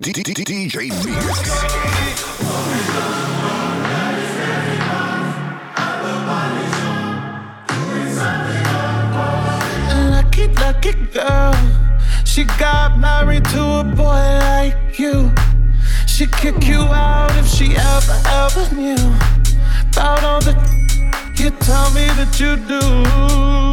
DJ Mix. Lucky, girl. She got married to a boy like you. She'd kick you out if she ever, ever knew about all the you tell me that you do.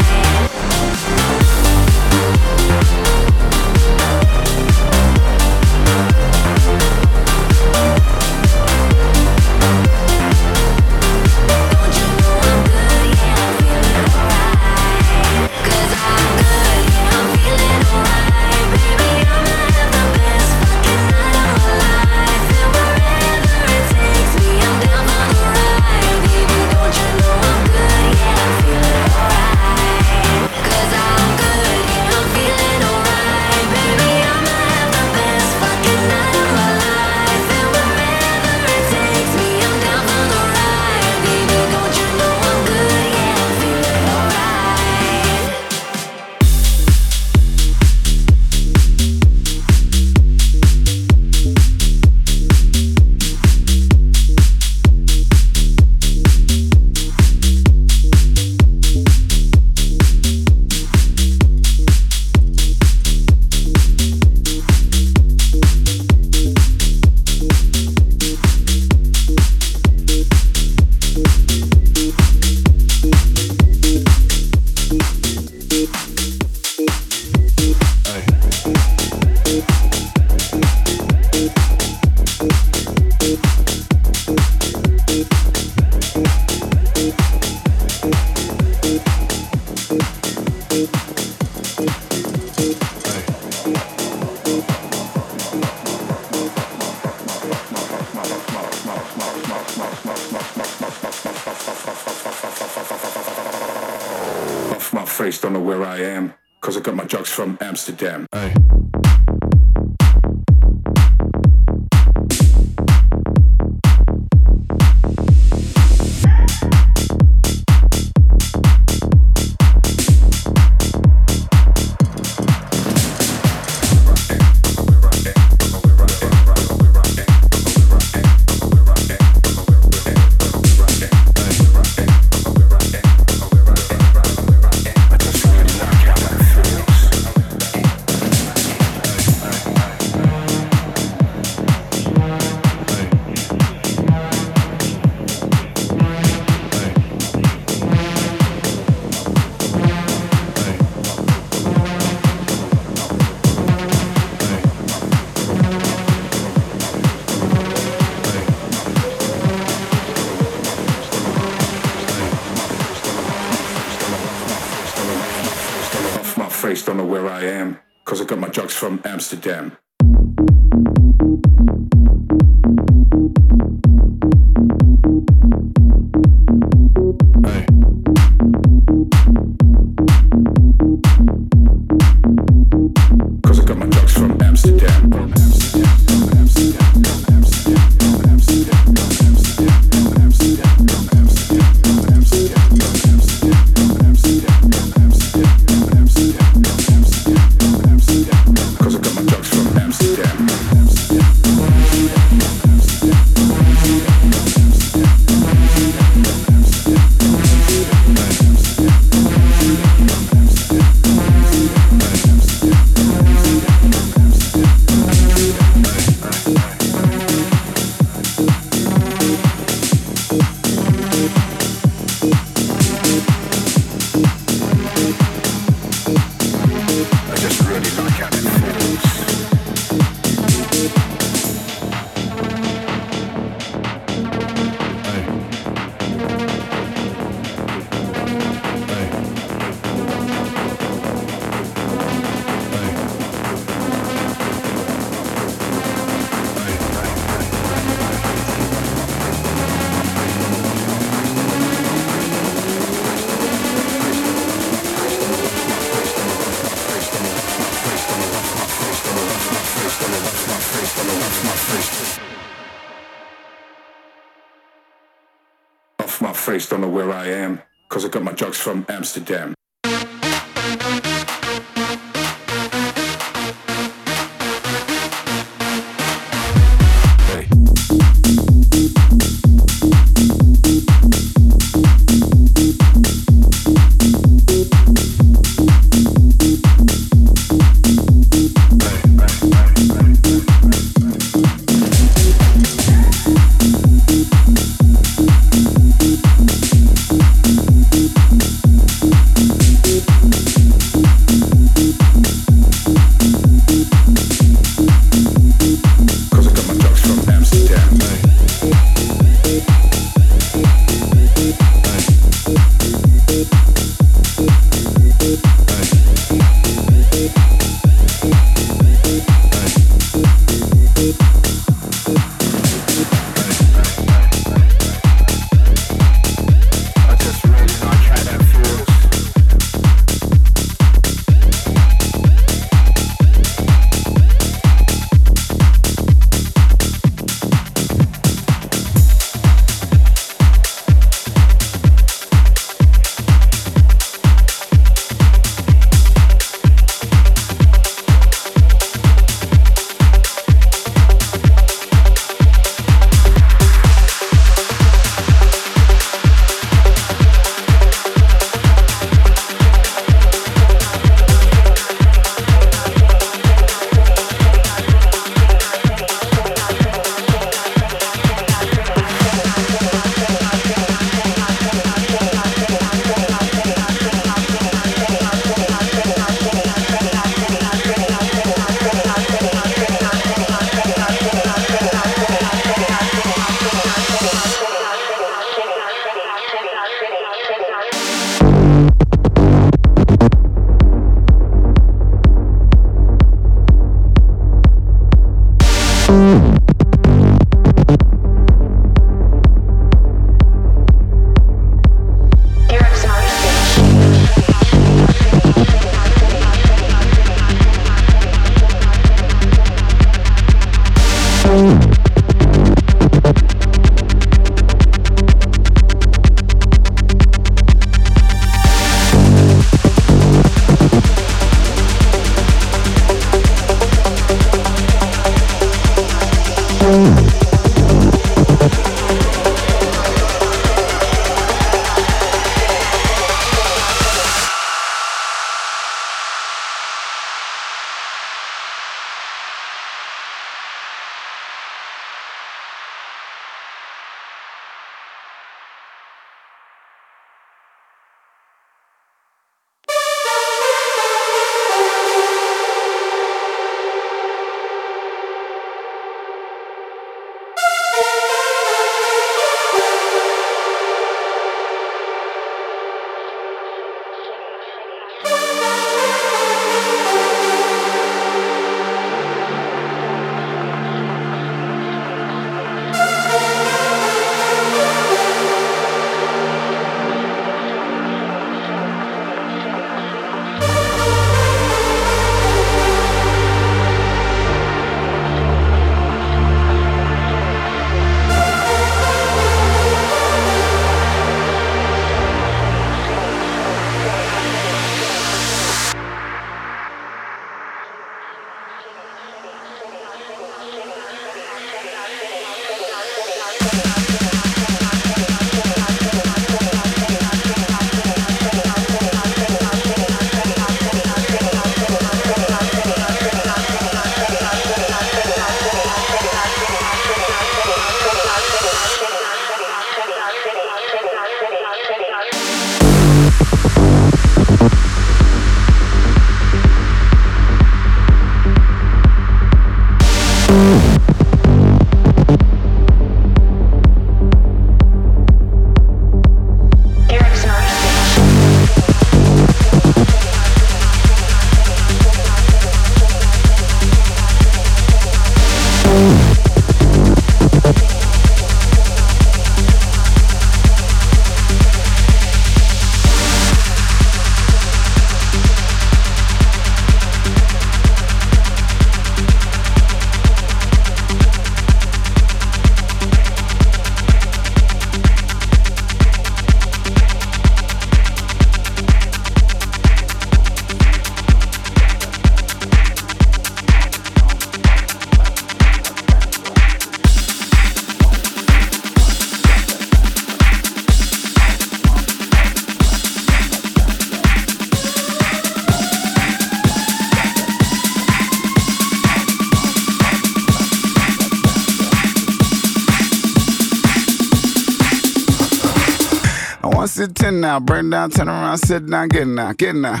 Sit ten now, burn down, turn around, sit down, get now, get now.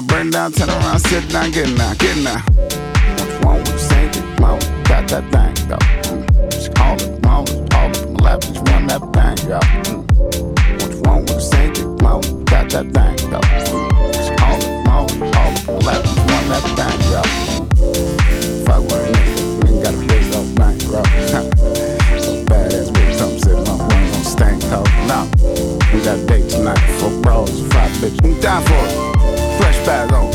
Now, burn down, turn around, sit down, get now, get now. What's wrong with saying it? Mom, got that thing, though. Mm. Just call it, all up on my lap, just run that thing, yo. Mm. What's wrong with saying it? Mom, got that thing, though. Mm. Just call it, all up on my lap, just run that thing, yo. Mm. Fuck with a nigga, nigga got a bitch off bank, bro. badass bitch, come sit on, run on stank, hoe. Nah, we got a date tonight, four bros, five bitches. I'm down for it. Bag on.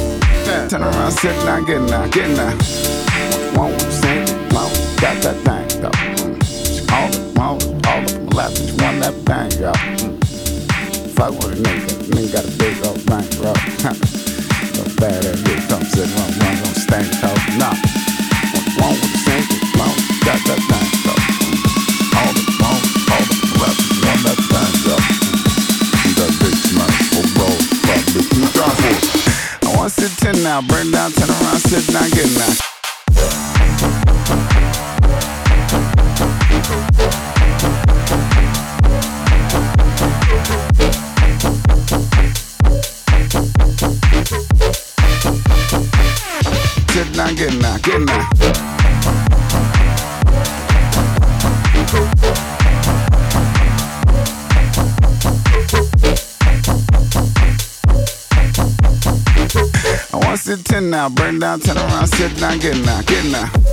Turn around, sit down, get now, get now. Won't sing, won't got that thing, though. All it, won't, all on my lap, just want that thing. Mm. Fuck with a nigga, nigga got a big old bank, bro. so badass bitch, come sit on, run on stank, hoe. Nah, won't sing, won't got that thing, though. Now, burn down, turn around, sit down, get now. Now, burn down, turn around, sit down, get now, get now.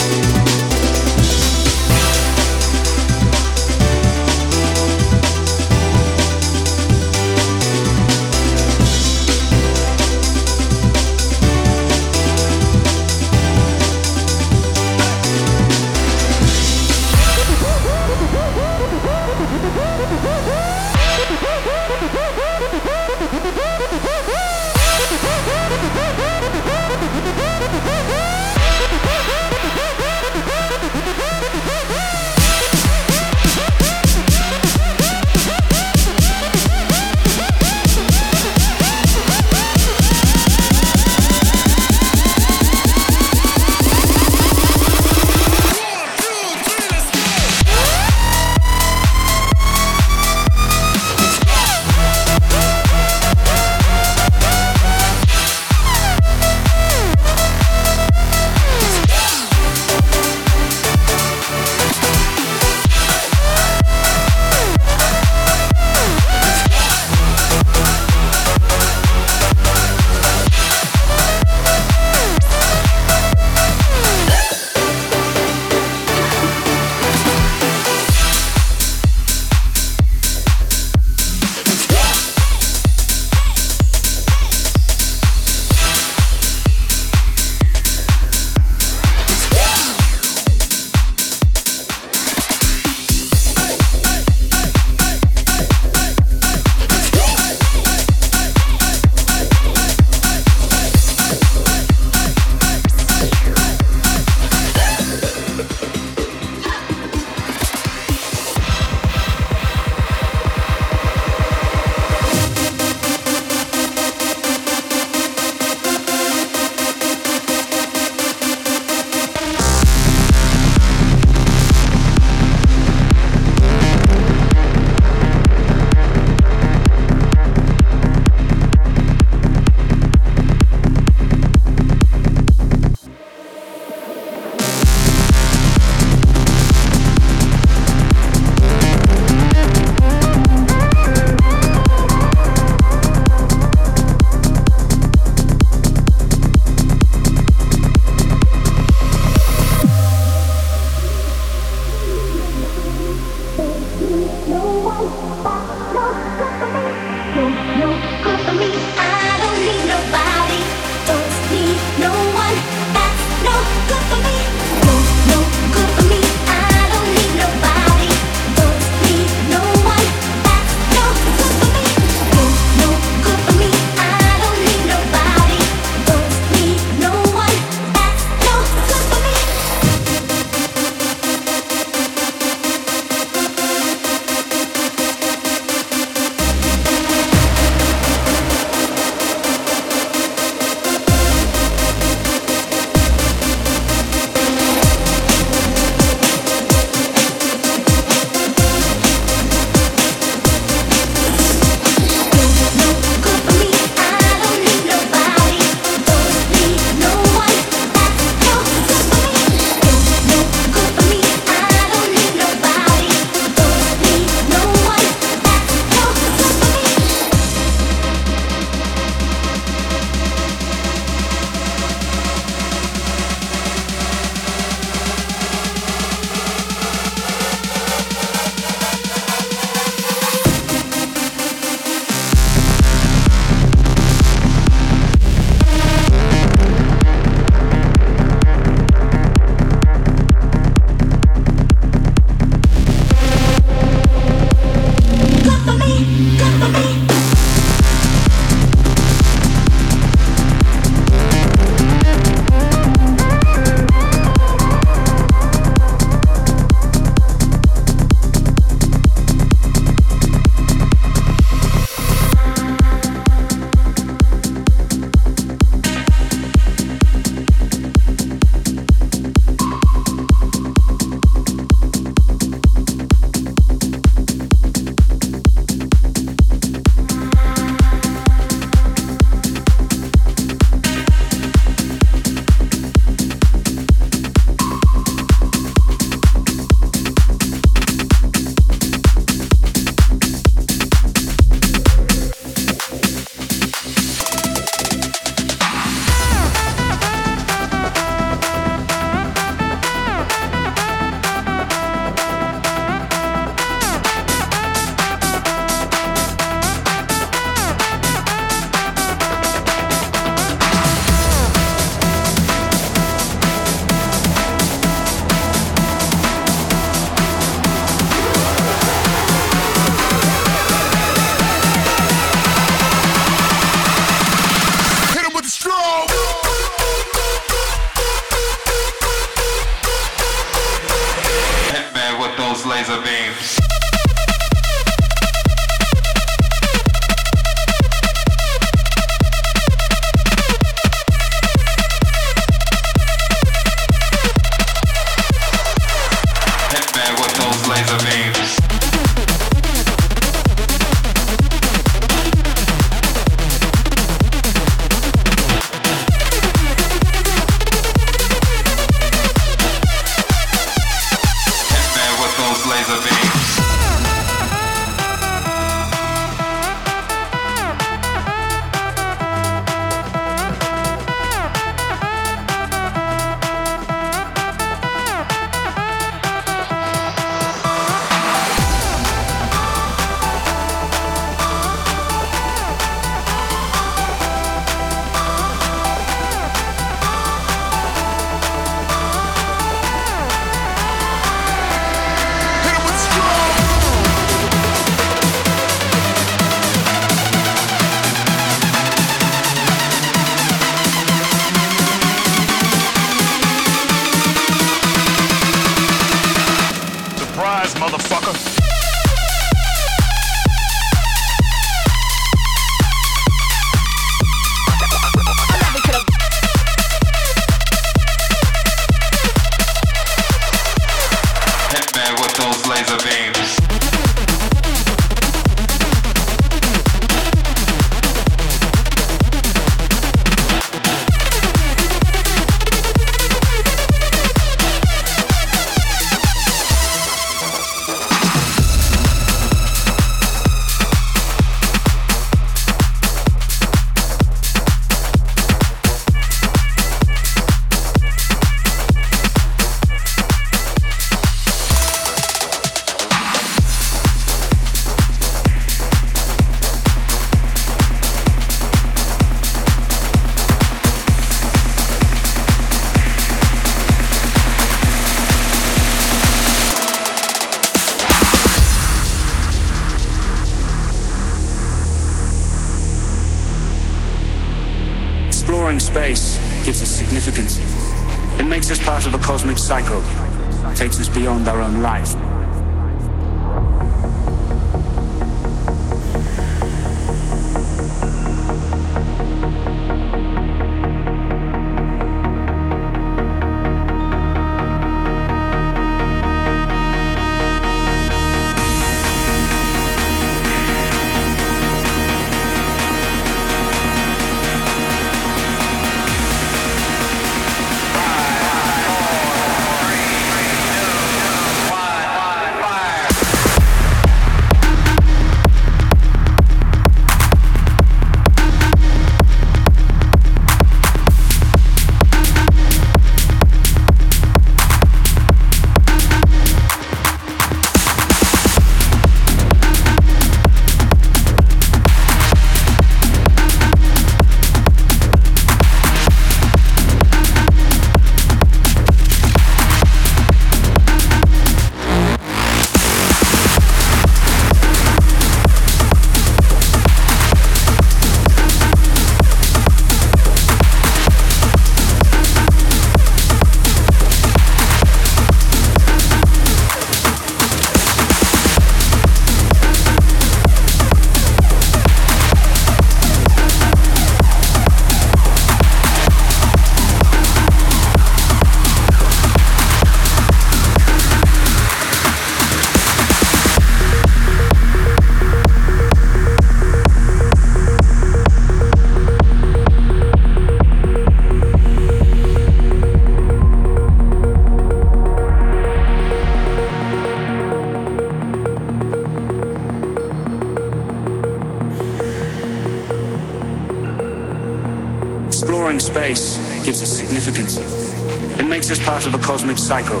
Cycle,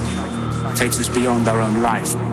takes us beyond our own life.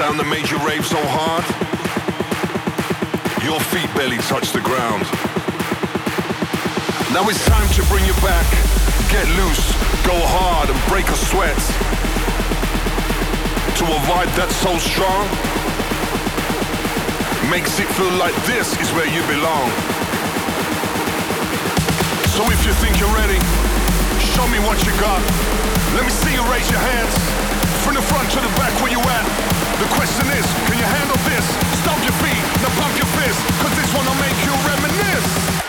Sound that made you rave so hard, your feet barely touch the ground. Now it's time to bring you back. Get loose, go hard and break a sweat. To a vibe that's so strong, makes it feel like this is where you belong. So if you think you're ready, show me what you got. Let me see you raise your hands. From the front to the back where you at. The question is, can you handle this? Stomp your feet, now pump your fist, cause this one'll make you reminisce.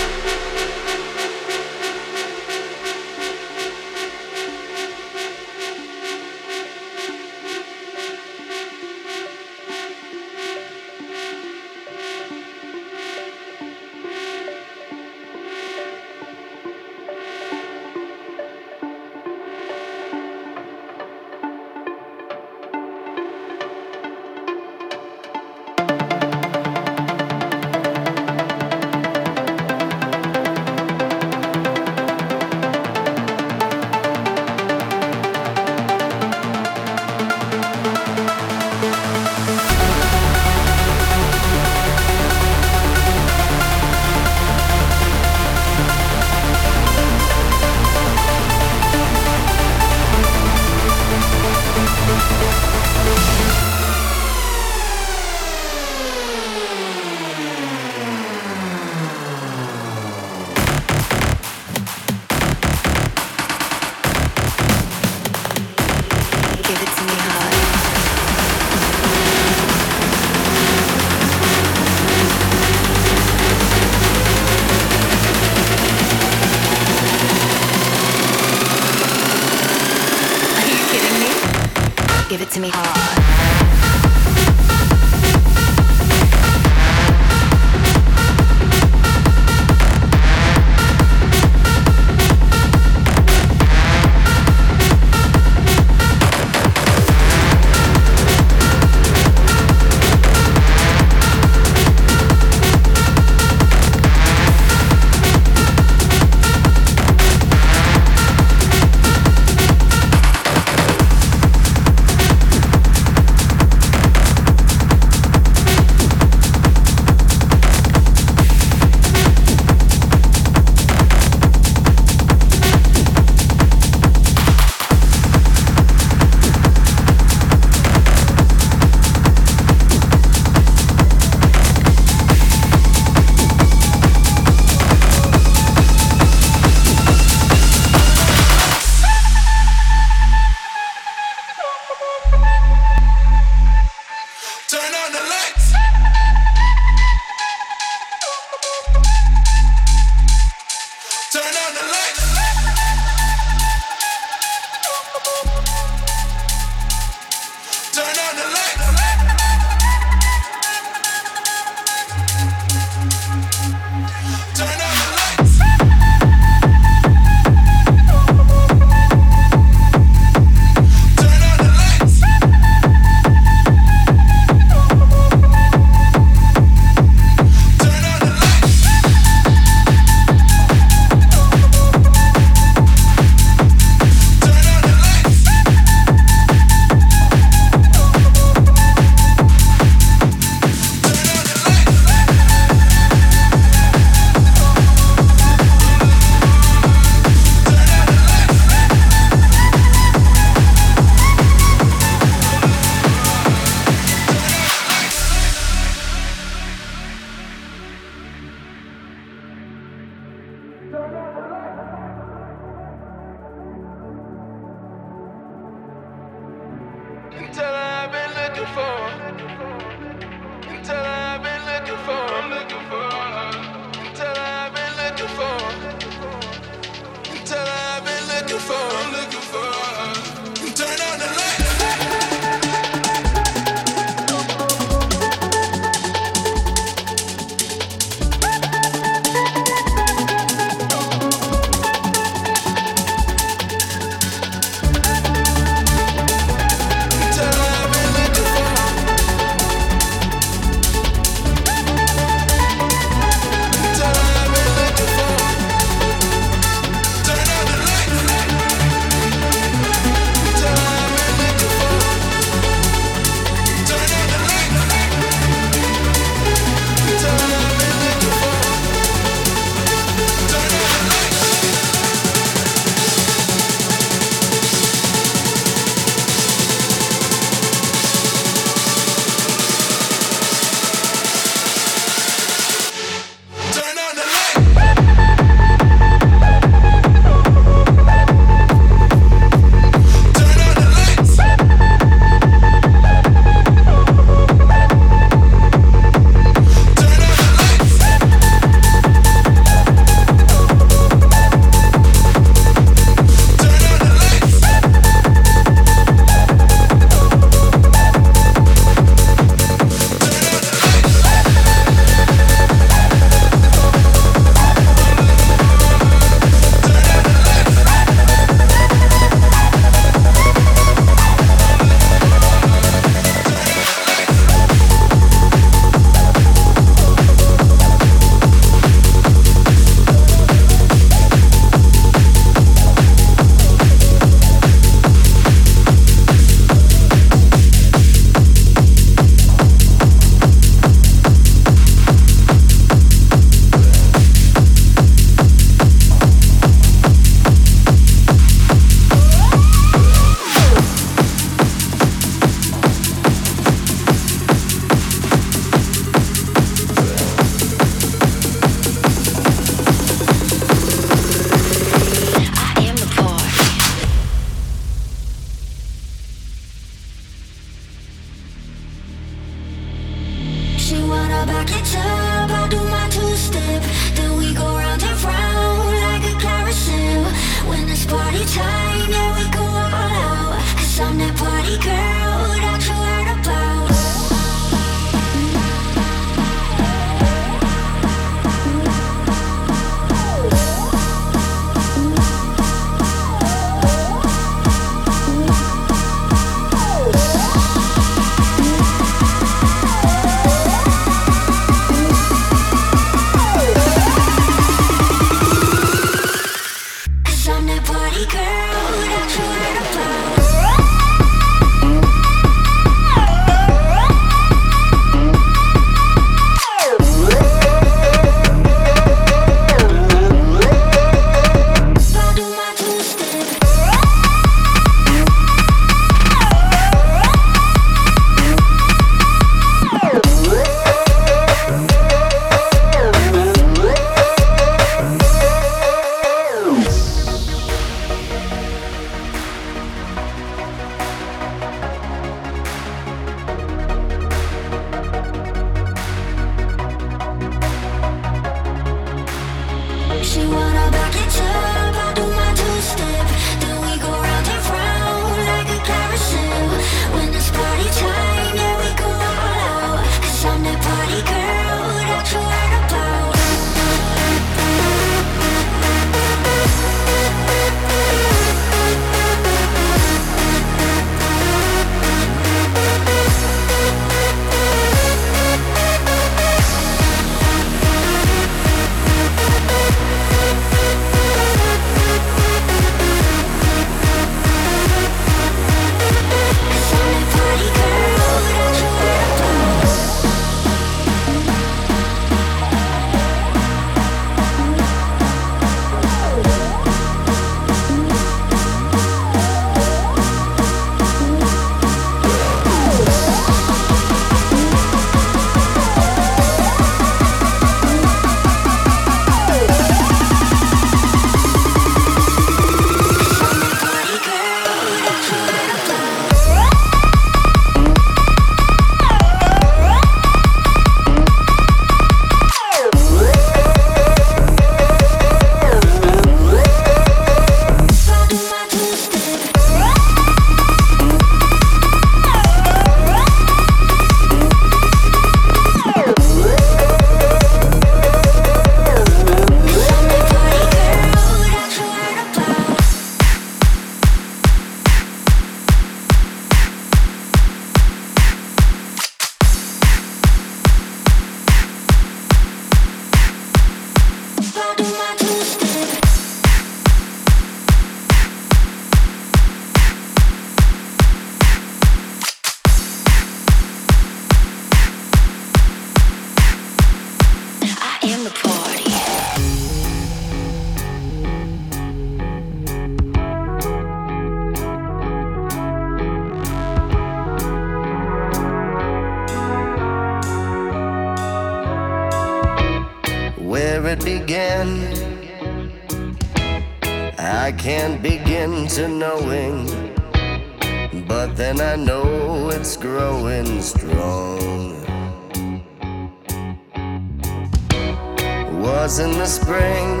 Was in the spring,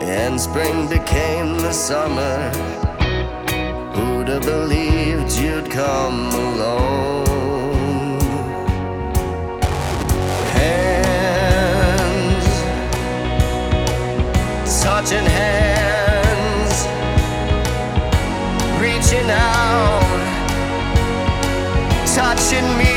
and spring became the summer. Who'd have believed you'd come along? Hands, touching hands, reaching out, touching me,